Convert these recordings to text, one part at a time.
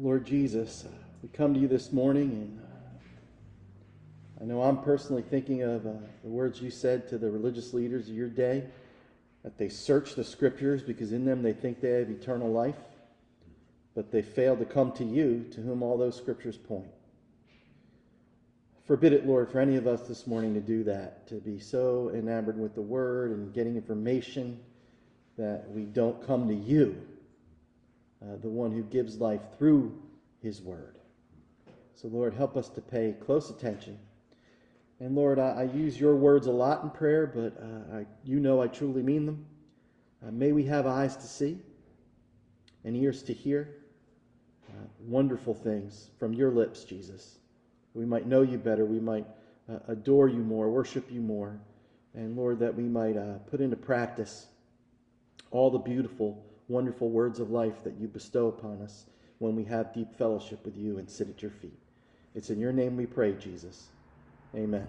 Lord Jesus, uh, we come to you this morning, and uh, I know I'm personally thinking of uh, the words you said to the religious leaders of your day that they search the scriptures because in them they think they have eternal life, but they fail to come to you, to whom all those scriptures point. Forbid it, Lord, for any of us this morning to do that, to be so enamored with the word and getting information that we don't come to you uh, the one who gives life through his word. So, Lord, help us to pay close attention. And Lord, I, I use your words a lot in prayer, but uh, I, you know I truly mean them. Uh, may we have eyes to see and ears to hear uh, wonderful things from your lips, Jesus. We might know you better. We might uh, adore you more, worship you more. And Lord, that we might put into practice all the beautiful wonderful words of life that you bestow upon us when we have deep fellowship with you and sit at your feet. It's in your name we pray, Jesus. Amen.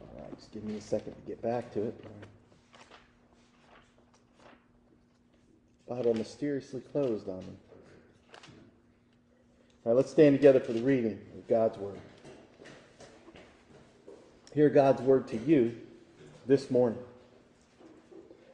All right, just give me a second to get back to it. Bible mysteriously closed on me. All right, let's stand together for the reading of God's Word. Hear God's Word to you this morning.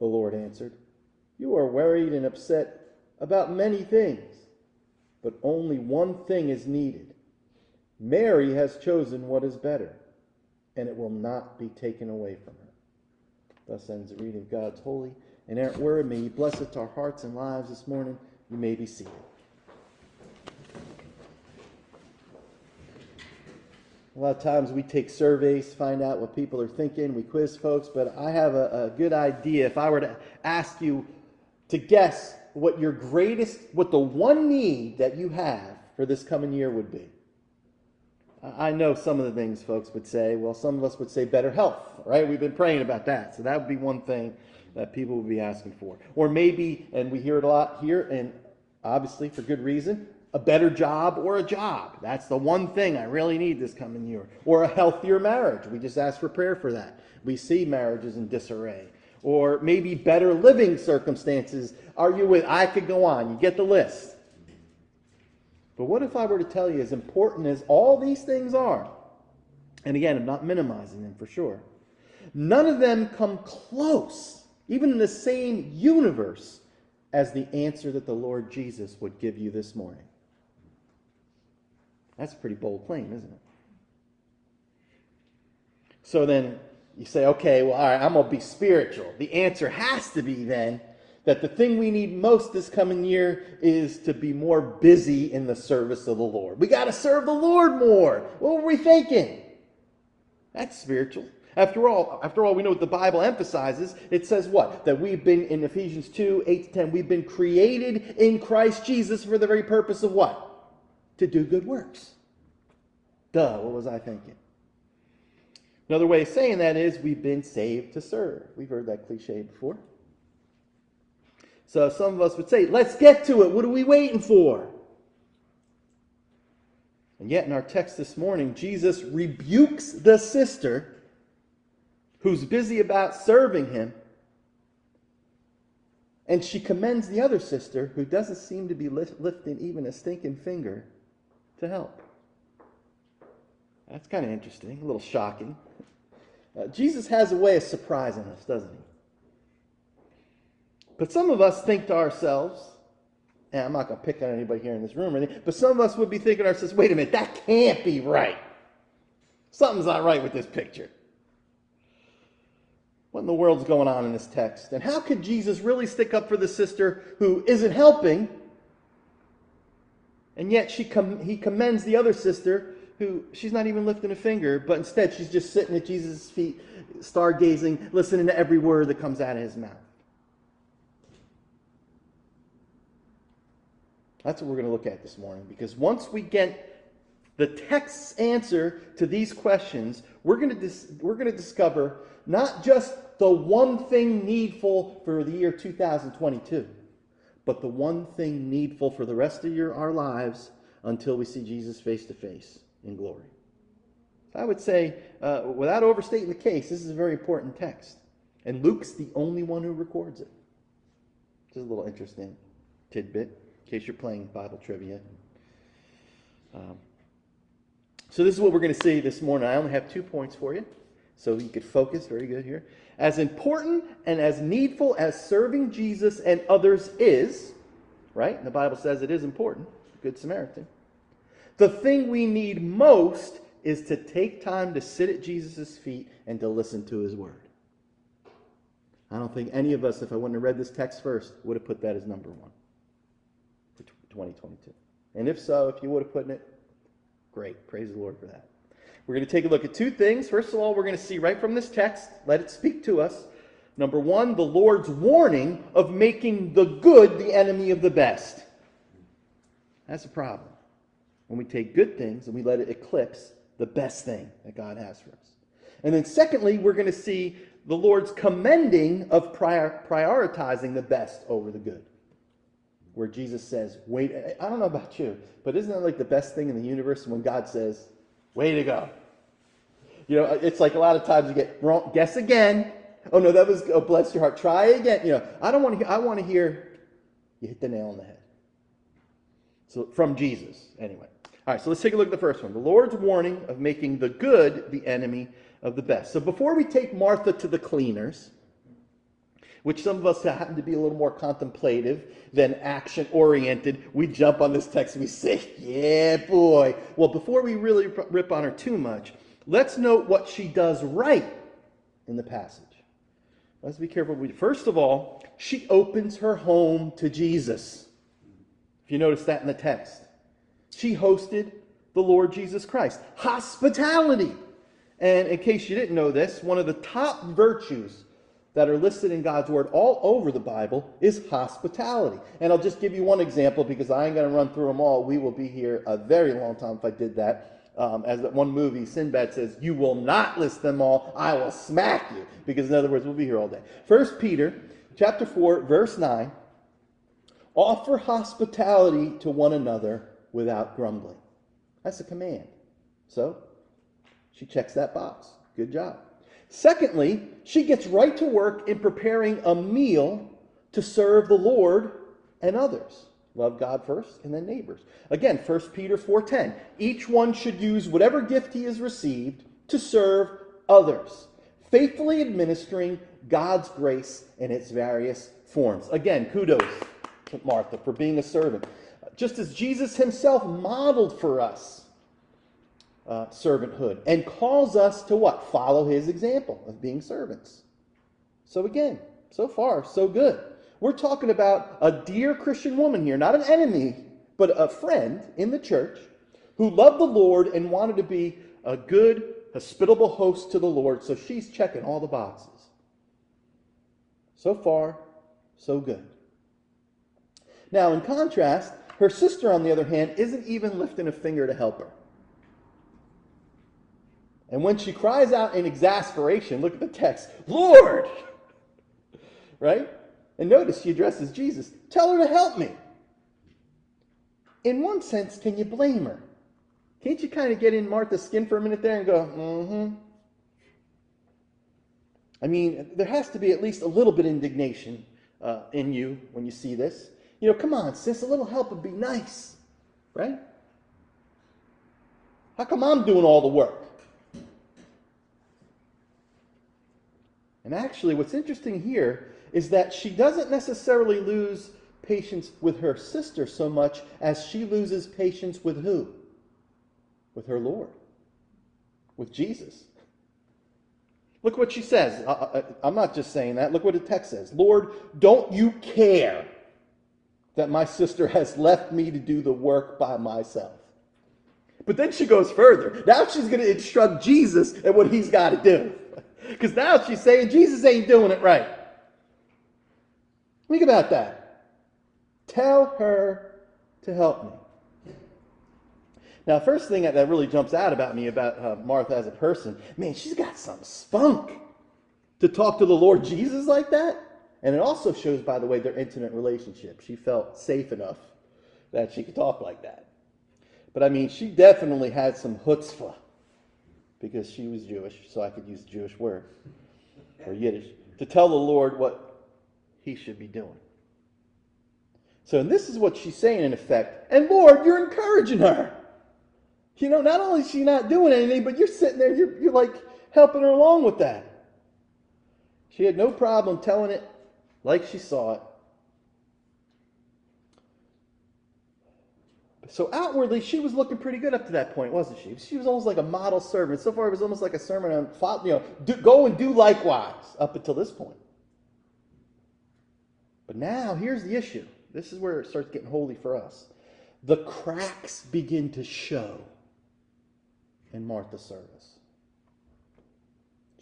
the Lord answered. You are worried and upset about many things, but only one thing is needed. Mary has chosen what is better, and it will not be taken away from her. Thus ends the reading of God's holy and errant word. May He bless it to our hearts and lives this morning. You may be seated. A lot of times we take surveys, find out what people are thinking, we quiz folks, but I have a, a, good idea. If I were to ask you to guess what your greatest, what the one need that you have for this coming year would be. I know some of the things folks would say. Well, some of us would say better health, right? We've been praying about that. So that would be one thing that people would be asking for. Or maybe, and we hear it a lot here, and obviously for good reason, a better job or a job. That's the one thing I really need this coming year. Or a healthier marriage. We just ask for prayer for that. We see marriages in disarray. Or maybe better living circumstances. Are you with? I could go on. You get the list. But what if I were to tell you, as important as all these things are, and again, I'm not minimizing them for sure, none of them come close, even in the same universe, as the answer that the Lord Jesus would give you this morning. That's a pretty bold claim, isn't it? So then you say, okay, well, all right, I'm going to be spiritual. The answer has to be then that the thing we need most this coming year is to be more busy in the service of the Lord. We got to serve the Lord more. What were we thinking? That's spiritual. After all, after all, we know what the Bible emphasizes. It says what? That we've been in Ephesians 2, 8 to 10, we've been created in Christ Jesus for the very purpose of what? To do good works. Duh, what was I thinking? Another way of saying that is we've been saved to serve. We've heard that cliche before. So some of us would say, let's get to it. What are we waiting for? And yet in our text this morning, Jesus rebukes the sister who's busy about serving him. And she commends the other sister who doesn't seem to be lifting even a stinking finger to help. That's kind of interesting, a little shocking. Uh, Jesus has a way of surprising us, doesn't he? But some of us think to ourselves, and I'm not going to pick on anybody here in this room or anything, but some of us would be thinking to ourselves, wait a minute, that can't be right. Something's not right with this picture. What in the world's going on in this text? And how could Jesus really stick up for the sister who isn't helping and yet she com- he commends the other sister who she's not even lifting a finger, but instead she's just sitting at Jesus' feet, stargazing, listening to every word that comes out of his mouth. That's what we're going to look at this morning because once we get the text's answer to these questions, we're going to dis- we're going to discover not just the one thing needful for the year 2022, but the one thing needful for the rest of your, our lives until we see Jesus face to face in glory. I would say, uh, without overstating the case, this is a very important text. And Luke's the only one who records it. Just a little interesting tidbit in case you're playing Bible trivia. Um, so, this is what we're going to see this morning. I only have two points for you, so you could focus. Very good here. As important and as needful as serving Jesus and others is, right? The Bible says it is important. Good Samaritan. The thing we need most is to take time to sit at Jesus' feet and to listen to his word. I don't think any of us, if I wouldn't have read this text first, would have put that as number one for 2022. And if so, if you would have put it, great. Praise the Lord for that. We're going to take a look at two things. First of all, we're going to see right from this text, let it speak to us. Number one, the Lord's warning of making the good the enemy of the best. That's a problem. When we take good things and we let it eclipse the best thing that God has for us. And then, secondly, we're going to see the Lord's commending of prior, prioritizing the best over the good. Where Jesus says, wait, I don't know about you, but isn't that like the best thing in the universe when God says, way to go? You know, it's like a lot of times you get wrong, guess again. Oh no, that was, oh bless your heart, try again. You know, I don't want to hear, I want to hear you hit the nail on the head. So from Jesus, anyway. All right, so let's take a look at the first one. The Lord's warning of making the good the enemy of the best. So before we take Martha to the cleaners, which some of us happen to be a little more contemplative than action oriented, we jump on this text and we say, yeah, boy. Well, before we really rip on her too much, let's note what she does right in the passage. Let's be careful. First of all, she opens her home to Jesus. If you notice that in the text, she hosted the Lord Jesus Christ. Hospitality. And in case you didn't know this, one of the top virtues that are listed in God's Word all over the Bible is hospitality. And I'll just give you one example because I ain't going to run through them all. We will be here a very long time if I did that. Um, as that one movie, Sinbad says, You will not list them all. I will smack you. Because, in other words, we'll be here all day. First Peter chapter 4, verse 9 Offer hospitality to one another without grumbling. That's a command. So, she checks that box. Good job. Secondly, she gets right to work in preparing a meal to serve the Lord and others. Love God first and then neighbors. Again, 1 Peter 4:10. Each one should use whatever gift he has received to serve others, faithfully administering God's grace in its various forms. Again, kudos to Martha for being a servant. Just as Jesus himself modeled for us uh, servanthood and calls us to what? Follow his example of being servants. So, again, so far, so good. We're talking about a dear Christian woman here, not an enemy, but a friend in the church who loved the Lord and wanted to be a good, hospitable host to the Lord. So she's checking all the boxes. So far, so good. Now, in contrast, her sister, on the other hand, isn't even lifting a finger to help her. And when she cries out in exasperation, look at the text, Lord! Right? And notice she addresses Jesus. Tell her to help me. In one sense, can you blame her? Can't you kind of get in Martha's skin for a minute there and go, mm hmm? I mean, there has to be at least a little bit of indignation uh, in you when you see this. You know, come on, sis, a little help would be nice, right? How come I'm doing all the work? And actually, what's interesting here is that she doesn't necessarily lose patience with her sister so much as she loses patience with who? With her Lord, with Jesus. Look what she says. I, am not just saying that. Look what the text says. Lord, don't you care that my sister has left me to do the work by myself? But then she goes further. Now she's going to instruct Jesus at what he's got to do. Because now she's saying Jesus ain't doing it right. Think about that. Tell her to help me. Now, first thing that, really jumps out about me about uh, Martha as a person, man, she's got some spunk to talk to the Lord Jesus like that. And it also shows, by the way, their intimate relationship. She felt safe enough that she could talk like that. But I mean, she definitely had some chutzpah because she was Jewish, so I could use the Jewish word or Yiddish to tell the Lord what he should be doing. So, and this is what she's saying in effect. And Lord, you're encouraging her. You know, not only is she not doing anything, but you're sitting there, you're, you're like helping her along with that. She had no problem telling it like she saw it. So outwardly, she was looking pretty good up to that point, wasn't she? She was almost like a model servant. So far, it was almost like a sermon on, you know, do, go and do likewise up until this point. But now, here's the issue. This is where it starts getting holy for us. The cracks begin to show in Martha's service.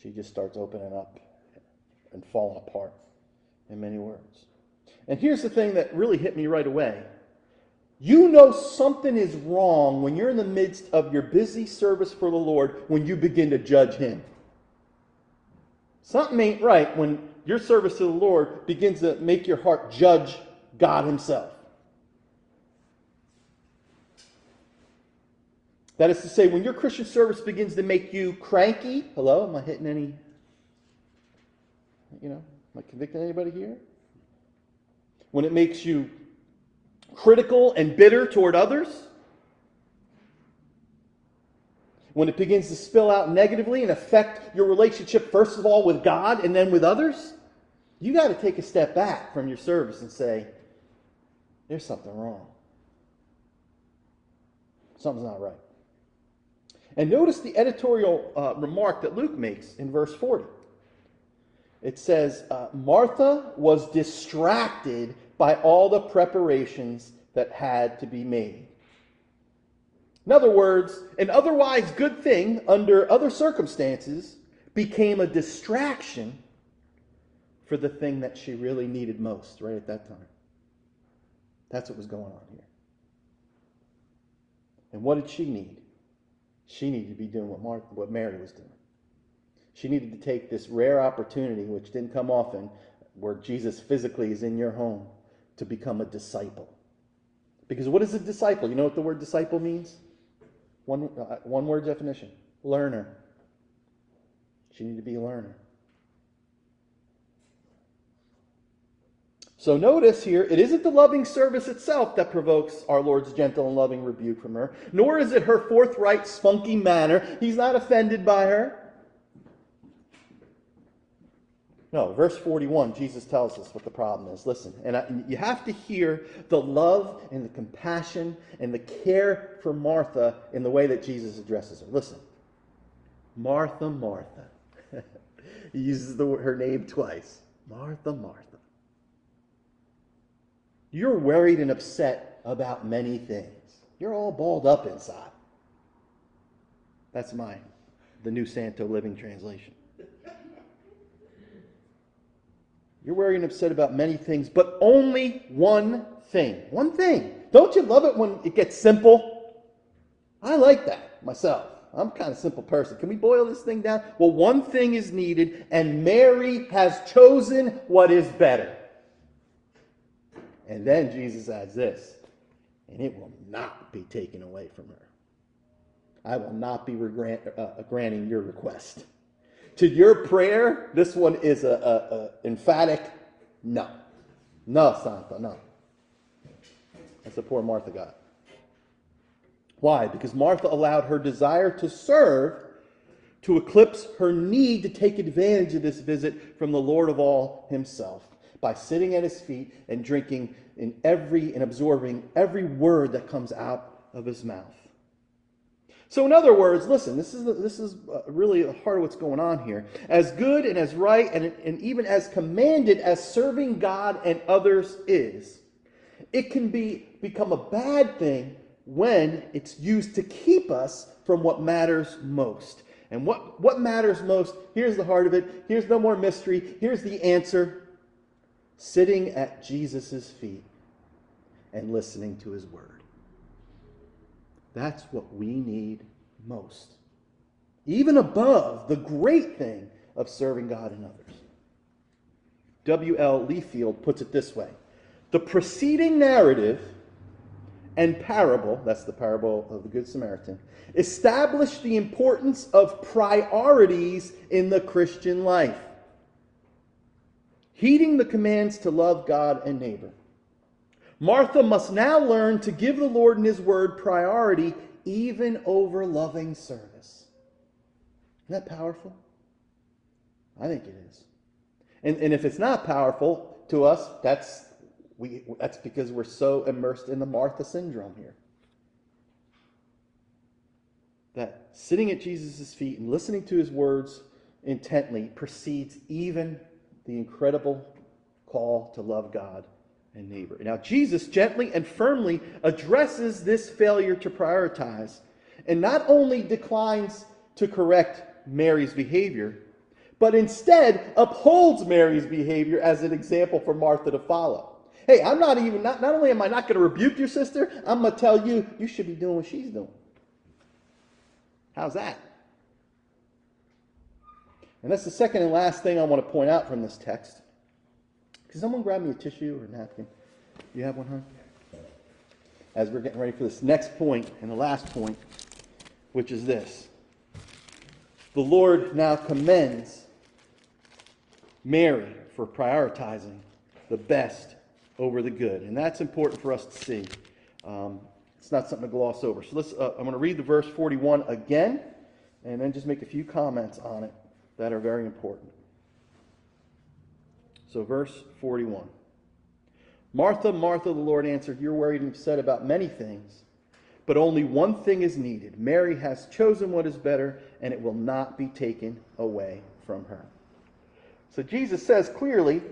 She just starts opening up and falling apart in many words. And here's the thing that really hit me right away. You know something is wrong when you're in the midst of your busy service for the Lord when you begin to judge Him. Something ain't right when your service to the Lord begins to make your heart judge God Himself. That is to say, when your Christian service begins to make you cranky, hello, am I hitting any, you know, am I convicting anybody here? When it makes you critical and bitter toward others, when it begins to spill out negatively and affect your relationship, first of all, with God and then with others, you got to take a step back from your service and say, there's something wrong. Something's not right. And notice the editorial uh, remark that Luke makes in verse 40. It says, uh, Martha was distracted by all the preparations that had to be made. In other words, an otherwise good thing under other circumstances became a distraction for the thing that she really needed most right at that time. That's what was going on here. And what did she need? She needed to be doing what, Mark, what Mary was doing. She needed to take this rare opportunity, which didn't come often, where Jesus physically is in your home, to become a disciple. Because what is a disciple? You know what the word disciple means? One, uh, one word definition learner. She needed to be a learner. So notice here, it isn't the loving service itself that provokes our Lord's gentle and loving rebuke from her, nor is it her forthright, spunky manner. He's not offended by her. No, verse 41, Jesus tells us what the problem is. Listen, and I, you have to hear the love and the compassion and the care for Martha in the way that Jesus addresses her. Listen, Martha, Martha. he uses the, her name twice. Martha, Martha. You're worried and upset about many things. You're all balled up inside. That's mine, the New Santo Living Translation. You're worried and upset about many things, but only one thing. One thing. Don't you love it when it gets simple? I like that myself. I'm kind of simple person. Can we boil this thing down? Well, one thing is needed, and Mary has chosen what is better. And then Jesus adds this, and it will not be taken away from her. I will not be regrant, uh, granting your request. To your prayer, this one is a, a, a emphatic no. No, Santa, no. That's the poor Martha got. Why? Because Martha allowed her desire to serve to eclipse her need to take advantage of this visit from the Lord of all himself by sitting at his feet and drinking in every and absorbing every word that comes out of his mouth. So, in other words, listen, this is, this is uh, really the heart of what's going on here. As good and as right and, and even as commanded as serving God and others is, it can be, become a bad thing when it's used to keep us from what matters most. And what, what matters most, here's the heart of it. Here's no more mystery. Here's the answer sitting at Jesus' feet and listening to his word. That's what we need most, even above the great thing of serving God and others. W.L. Liefeld puts it this way The preceding narrative and parable, that's the parable of the Good Samaritan, establish the importance of priorities in the Christian life. Heeding the commands to love God and neighbor. Martha must now learn to give the Lord and His Word priority even over loving service. Isn't that powerful? I think it is. And, and if it's not powerful to us, that's, we, that's because we're so immersed in the Martha syndrome here. That sitting at Jesus' feet and listening to his words intently precedes even the incredible call to love God and neighbor. Now, Jesus gently and firmly addresses this failure to prioritize and not only declines to correct Mary's behavior, but instead upholds Mary's behavior as an example for Martha to follow. Hey, I'm not even, not, not only am I not going to rebuke your sister, I'm going to tell you, you should be doing what she's doing. How's that? And that's the second and last thing I want to point out from this text. Can someone grab me a tissue or a napkin? You have one, huh? As we're getting ready for this next point and the last point, which is this. The Lord now commends Mary for prioritizing the best over the good. And that's important for us to see. Um, it's not something to gloss over. So let's, uh, I'm going to read the verse 41 again and then just make a few comments on it that are very important. So, verse 41. Martha, Martha, the Lord answered, You're worried and upset about many things, but only one thing is needed. Mary has chosen what is better, and it will not be taken away from her. So Jesus says clearly,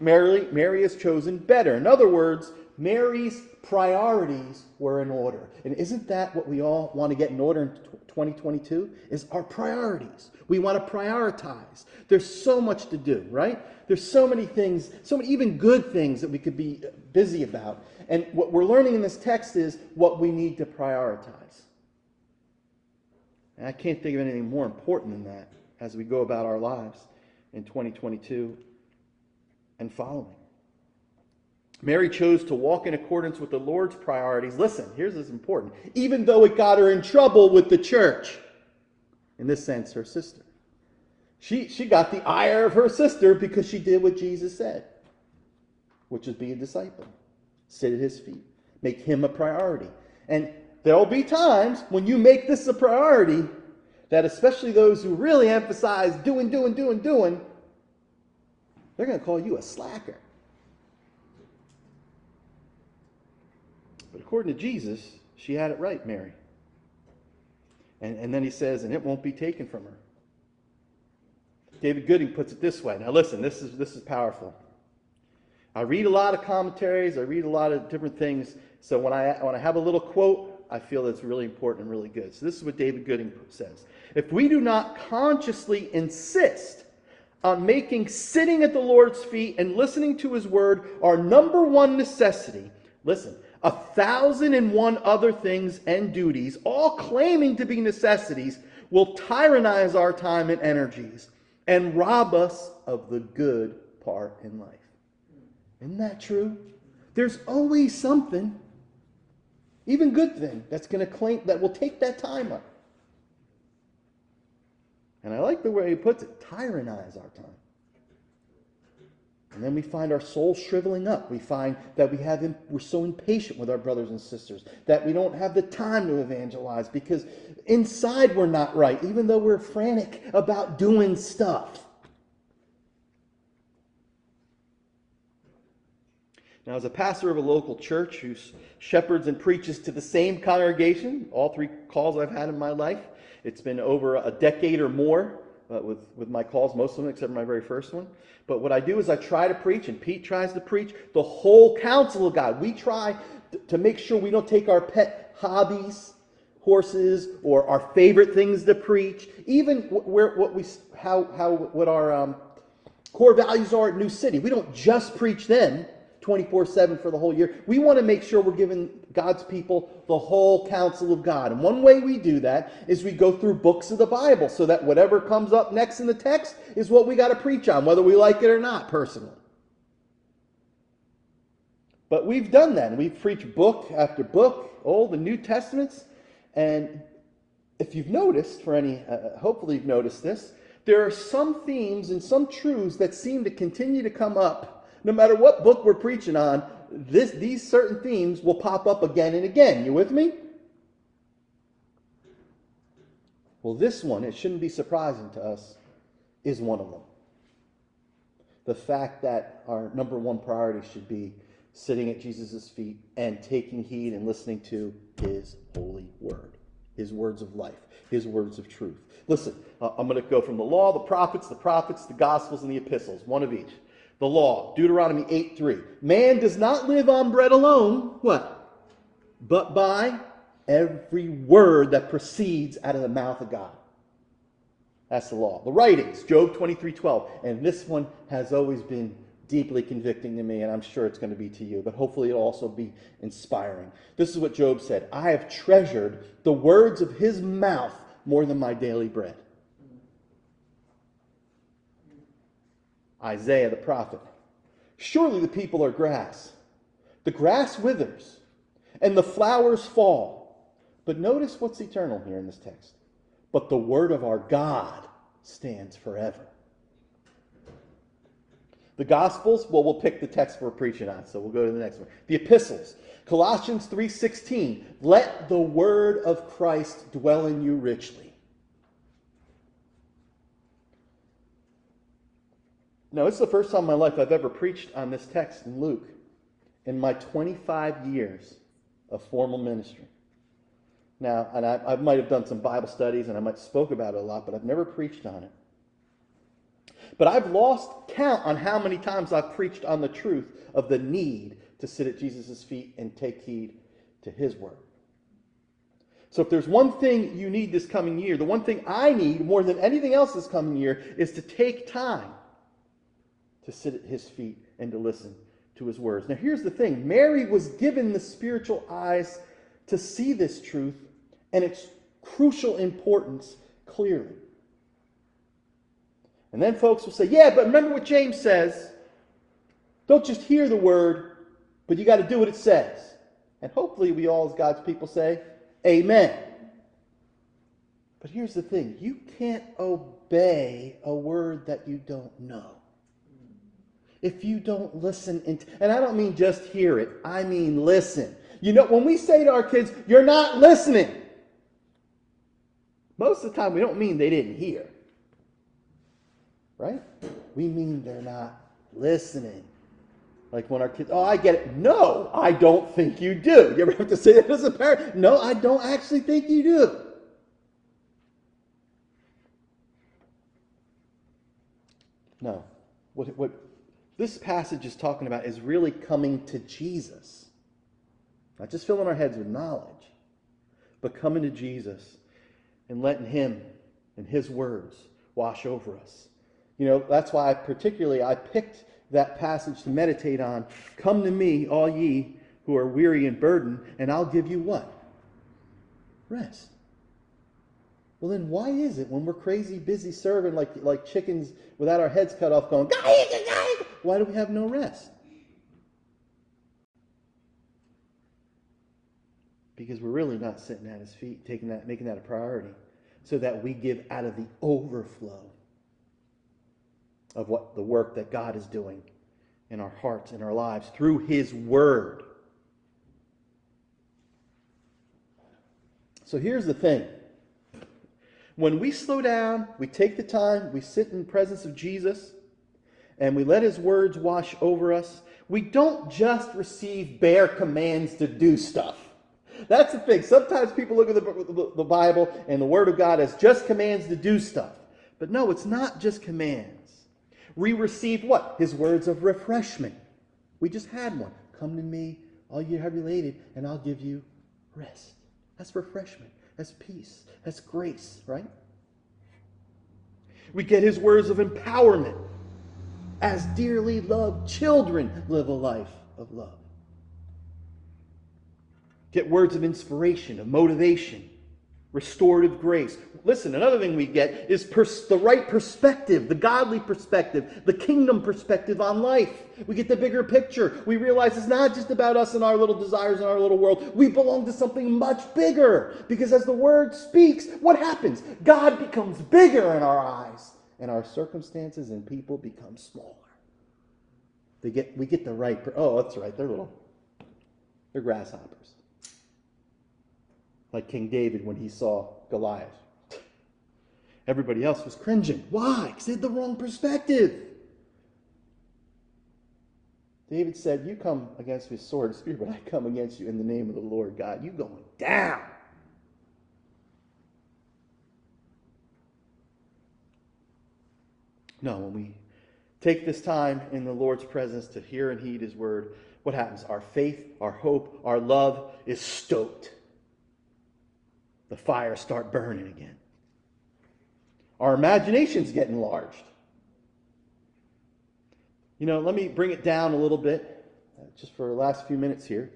Mary, Mary has chosen better. In other words, Mary's priorities were in order. And isn't that what we all want to get in order in 2022? Is our priorities. We want to prioritize. There's so much to do, right? There's so many things, so many even good things that we could be uh, busy about. And what we're learning in this text is what we need to prioritize. And I can't think of anything more important than that as we go about our lives in 2022 and following. Mary chose to walk in accordance with the Lord's priorities. Listen, here's what's important. Even though it got her in trouble with the church, in this sense, her sister. She, she got the ire of her sister because she did what Jesus said, which is be a disciple, sit at his feet, make him a priority. And there will be times when you make this a priority that especially those who really emphasize doing, doing, doing, doing, they're going to call you a slacker. But according to Jesus, she had it right, Mary. And, and then he says, and it won't be taken from her. David Gooding puts it this way. Now listen, this is this is powerful. I read a lot of commentaries, I read a lot of different things. So when I when I have a little quote, I feel that's really important and really good. So this is what David Gooding says. If we do not consciously insist on making sitting at the Lord's feet and listening to his word our number one necessity, listen, a thousand and one other things and duties, all claiming to be necessities, will tyrannize our time and energies and rob us of the good part in life. Isn't that true? There's always something, even good thing, that's going to claim that will take that time up. And I like the way he puts it tyrannize our time. And then we find our soul shriveling up. We find that we have we're so impatient with our brothers and sisters that we don't have the time to evangelize because inside we're not right, even though we're frantic about doing stuff. Now, as a pastor of a local church who shepherds and preaches to the same congregation, all three calls I've had in my life, it's been over a decade or more uh, with, with my calls, most of them except my very first one. But what I do is I try to preach, and Pete tries to preach the whole counsel of God. We try to make sure we don't take our pet hobbies, horses, or our favorite things to preach, even where what we how how what our um, core values are at New City. We don't just preach them 24 7 for the whole year. We want to make sure we're giving God's people the whole counsel of God. And one way we do that is we go through books of the Bible so that whatever comes up next in the text is what we got to preach on, whether we like it or not, personally. But we've done that. And We've preached book after book, Old and New Testaments. And if you've noticed, for any, uh, uh, hopefully you've noticed this, there are some themes and some truths that seem to continue to come up. No matter what book we're preaching on, this, these certain themes will pop up again and again. You with me? Well, this one, it shouldn't be surprising to us, is one of them. The fact that our number one priority should be sitting at Jesus' feet and taking heed and listening to his holy word, his words of life, his words of truth. Listen, I'm going to go from the law, the prophets, the prophets, the gospels, and the epistles, one of each. The law, Deuteronomy 8 3. Man does not live on bread alone, what? But by every word that proceeds out of the mouth of God. That's the law. The writings, Job 23 12. And this one has always been deeply convicting to me, and I'm sure it's going to be to you, but hopefully it'll also be inspiring. This is what Job said I have treasured the words of his mouth more than my daily bread. Isaiah the prophet. Surely the people are grass. The grass withers, and the flowers fall. But notice what's eternal here in this text. But the word of our God stands forever. The Gospels, well, we'll pick the text we're preaching on, so we'll go to the next one. The epistles, Colossians 3:16, let the word of Christ dwell in you richly. Now, is the first time in my life I've ever preached on this text in Luke in my 25 years of formal ministry. Now, and I, I might have done some Bible studies and I might have spoke about it a lot, but I've never preached on it. But I've lost count on how many times I've preached on the truth of the need to sit at Jesus' feet and take heed to his word. So if there's one thing you need this coming year, the one thing I need more than anything else this coming year is to take time to sit at his feet and to listen to his words. Now here's the thing. Mary was given the spiritual eyes to see this truth and its crucial importance clearly. And then folks will say, yeah, but remember what James says. Don't just hear the word, but you got to do what it says. And hopefully, we all, as God's people, say, Amen. But here's the thing you can't obey a word that you don't know. If you don't listen, and I don't mean just hear it, I mean listen. You know, when we say to our kids, you're not listening, most of the time we don't mean they didn't hear right? We mean they're not listening. Like when our kids, oh, I get it. No, I don't think you do. You ever have to say that as a parent? No, I don't actually think you do. No. What, what this passage is talking about is really coming to Jesus. Not just filling our heads with knowledge, but coming to Jesus and letting Him and His words wash over us you know, that's why I particularly I picked that passage to meditate on. Come to me, all ye who are weary and burdened, and I'll give you what? Rest. Well, then why is it when we're crazy busy serving like, like chickens without our heads cut off going, why do we have no rest? Because we're really not sitting at his feet, taking that, making that a priority, so that we give out of the overflow of what the work that God is doing in our hearts and our lives through His Word. So here's the thing. When we slow down, we take the time, we sit in the presence of Jesus, and we let His words wash over us, we don't just receive bare commands to do stuff. That's the thing. Sometimes people look at the, the Bible and the Word of God as just commands to do stuff. But no, it's not just commands. We receive what? His words of refreshment. We just had one. Come to me, all you have related, and I'll give you rest. That's refreshment. That's peace. That's grace, right? We get his words of empowerment. As dearly loved children live a life of love. Get words of inspiration, of motivation, restorative grace. Listen, another thing we get is pers- the right perspective, the godly perspective, the kingdom perspective on life. We get the bigger picture. We realize it's not just about us and our little desires and our little world. We belong to something much bigger. Because as the word speaks, what happens? God becomes bigger in our eyes, and our circumstances and people become smaller. They get, we get the right. Per- oh, that's right. They're little. They're grasshoppers like King David when he saw Goliath. Everybody else was cringing. Why? Because they had the wrong perspective. David said, You come against me with sword and spear, but I come against you in the name of the Lord God. You going down. No, when we take this time in the Lord's presence to hear and heed his word, what happens? Our faith, our hope, our love is stoked the fires start burning again. Our imaginations get enlarged. You know, let me bring it down a little bit, uh, just for the last few minutes here.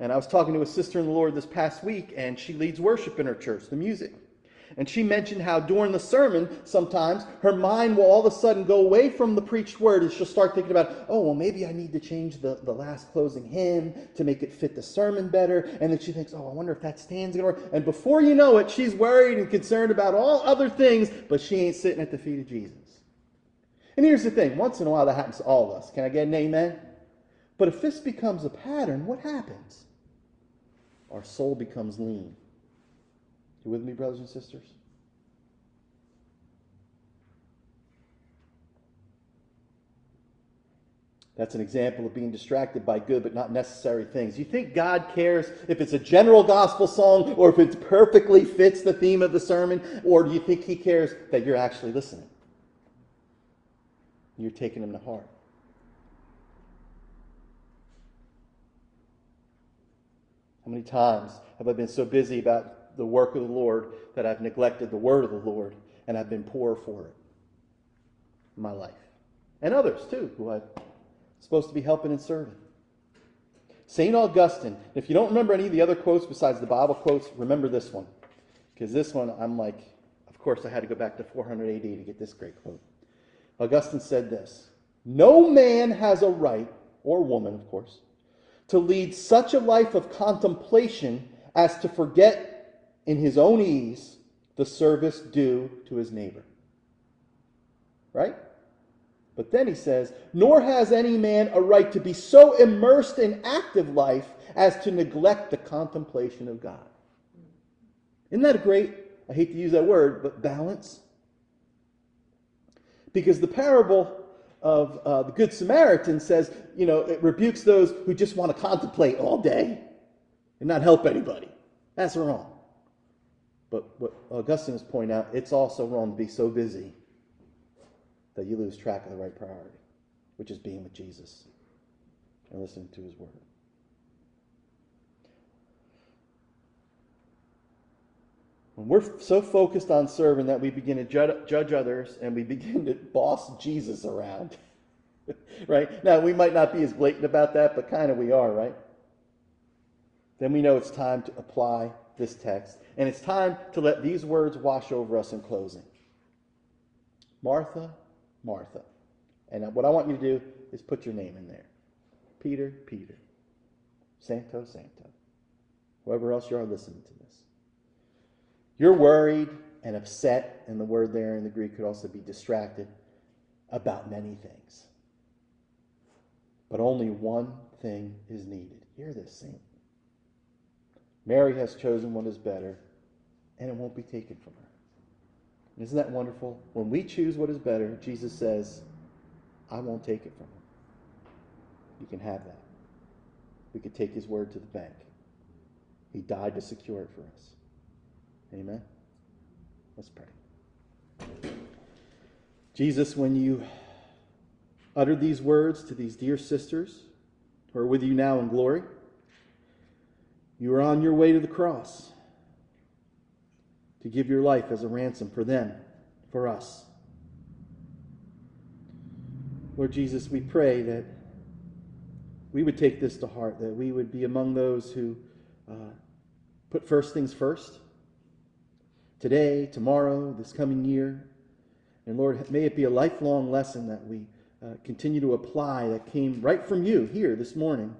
And I was talking to a sister in the Lord this past week, and she leads worship in her church, the music. And she mentioned how during the sermon, sometimes her mind will all of a sudden go away from the preached word and she'll start thinking about, oh, well, maybe I need to change the, the last closing hymn to make it fit the sermon better. And then she thinks, oh, I wonder if that stand's going to work. And before you know it, she's worried and concerned about all other things, but she ain't sitting at the feet of Jesus. And here's the thing once in a while, that happens to all of us. Can I get an amen? But if this becomes a pattern, what happens? Our soul becomes lean. You with me, brothers and sisters? That's an example of being distracted by good but not necessary things. You think God cares if it's a general gospel song or if it perfectly fits the theme of the sermon? Or do you think He cares that you're actually listening? You're taking Him to heart. How many times have I been so busy about the work of the Lord that I've neglected the word of the Lord and I've been poor for it in my life. And others too, who I'm supposed to be helping and serving. St. Augustine, if you don't remember any of the other quotes besides the Bible quotes, remember this one. Because this one, I'm like, of course, I had to go back to 400 AD to get this great quote. Augustine said this No man has a right, or woman, of course, to lead such a life of contemplation as to forget in his own ease the service due to his neighbor. Right? But then he says, Nor has any man a right to be so immersed in active life as to neglect the contemplation of God. Isn't that a great, I hate to use that word, but balance? Because the parable of uh, the Good Samaritan says, you know, it rebukes those who just want to contemplate all day and not help anybody. That's wrong. But what Augustine is pointing out, it's also wrong to be so busy that you lose track of the right priority, which is being with Jesus and listening to his word. When we're so focused on serving that we begin to judge others and we begin to boss Jesus around, right? Now, we might not be as blatant about that, but kind of we are, right? Then we know it's time to apply this text. And it's time to let these words wash over us in closing. Martha, Martha. And what I want you to do is put your name in there Peter, Peter. Santo, Santo. Whoever else you are listening to this. You're worried and upset, and the word there in the Greek could also be distracted about many things. But only one thing is needed. Hear this, saint. Mary has chosen what is better, and it won't be taken from her. Isn't that wonderful? When we choose what is better, Jesus says, I won't take it from him. You can have that. We could take his word to the bank. He died to secure it for us. Amen? Let's pray. Jesus, when you uttered these words to these dear sisters who are with you now in glory, you are on your way to the cross to give your life as a ransom for them, for us. Lord Jesus, we pray that we would take this to heart, that we would be among those who uh, put first things first today, tomorrow, this coming year. And Lord, may it be a lifelong lesson that we uh, continue to apply that came right from you here this morning,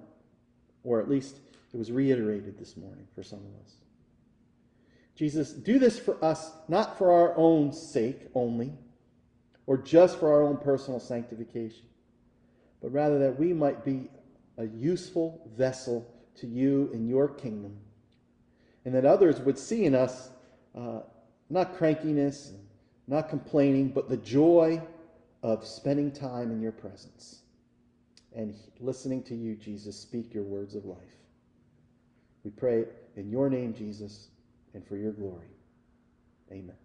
or at least it was reiterated this morning for some of us. Jesus, do this for us, not for our own sake only, or just for our own personal sanctification, but rather that we might be a useful vessel to you in your kingdom, and that others would see in us uh, not crankiness, not complaining, but the joy of spending time in your presence and listening to you, Jesus, speak your words of life. We pray in your name, Jesus, and for your glory. Amen.